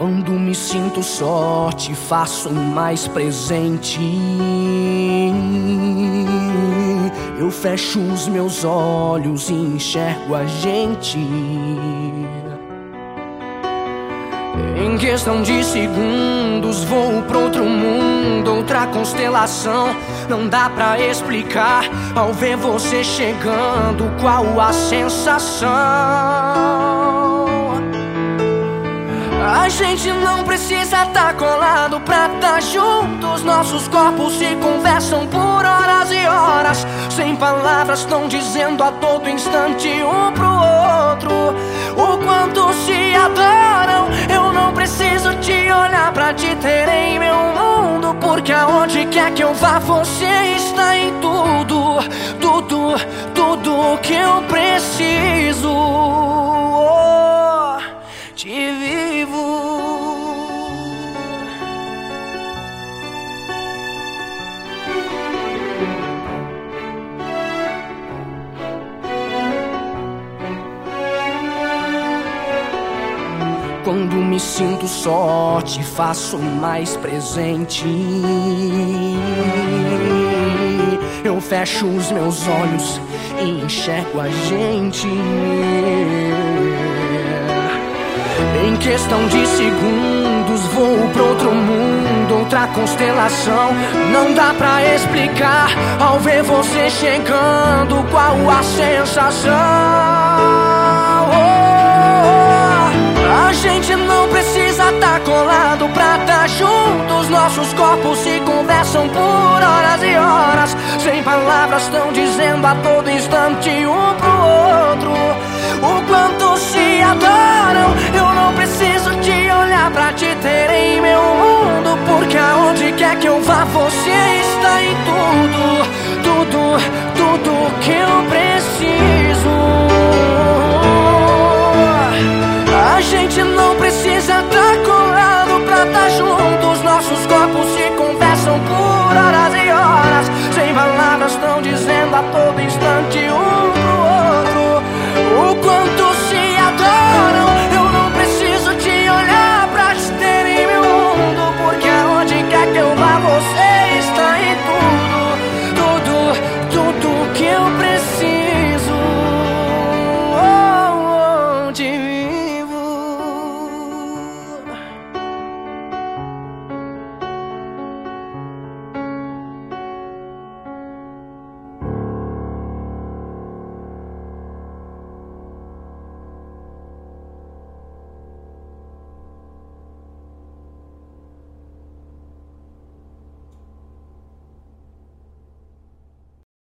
Quando me sinto só, te faço mais presente. Eu fecho os meus olhos e enxergo a gente. Em questão de segundos, vou pra outro mundo, outra constelação. Não dá pra explicar ao ver você chegando qual a sensação. Pra tá juntos. Nossos corpos se conversam por horas e horas. Sem palavras, estão dizendo a todo instante um pro outro o quanto se adoram. Eu não preciso te olhar pra te ter em meu mundo. Porque aonde quer que eu vá, você está em tudo, tudo, tudo que eu preciso. Quando me sinto só, te faço mais presente. Eu fecho os meus olhos e enxergo a gente. Em questão de segundos, vou pra outro mundo, outra constelação. Não dá pra explicar ao ver você chegando, qual a sensação. Colado pra tá juntos. Nossos corpos se conversam por horas e horas. Sem palavras, estão dizendo a todo instante um pro outro. O quanto se adoram. Eu não preciso te olhar pra te ter em meu mundo. Porque aonde quer que eu vá, você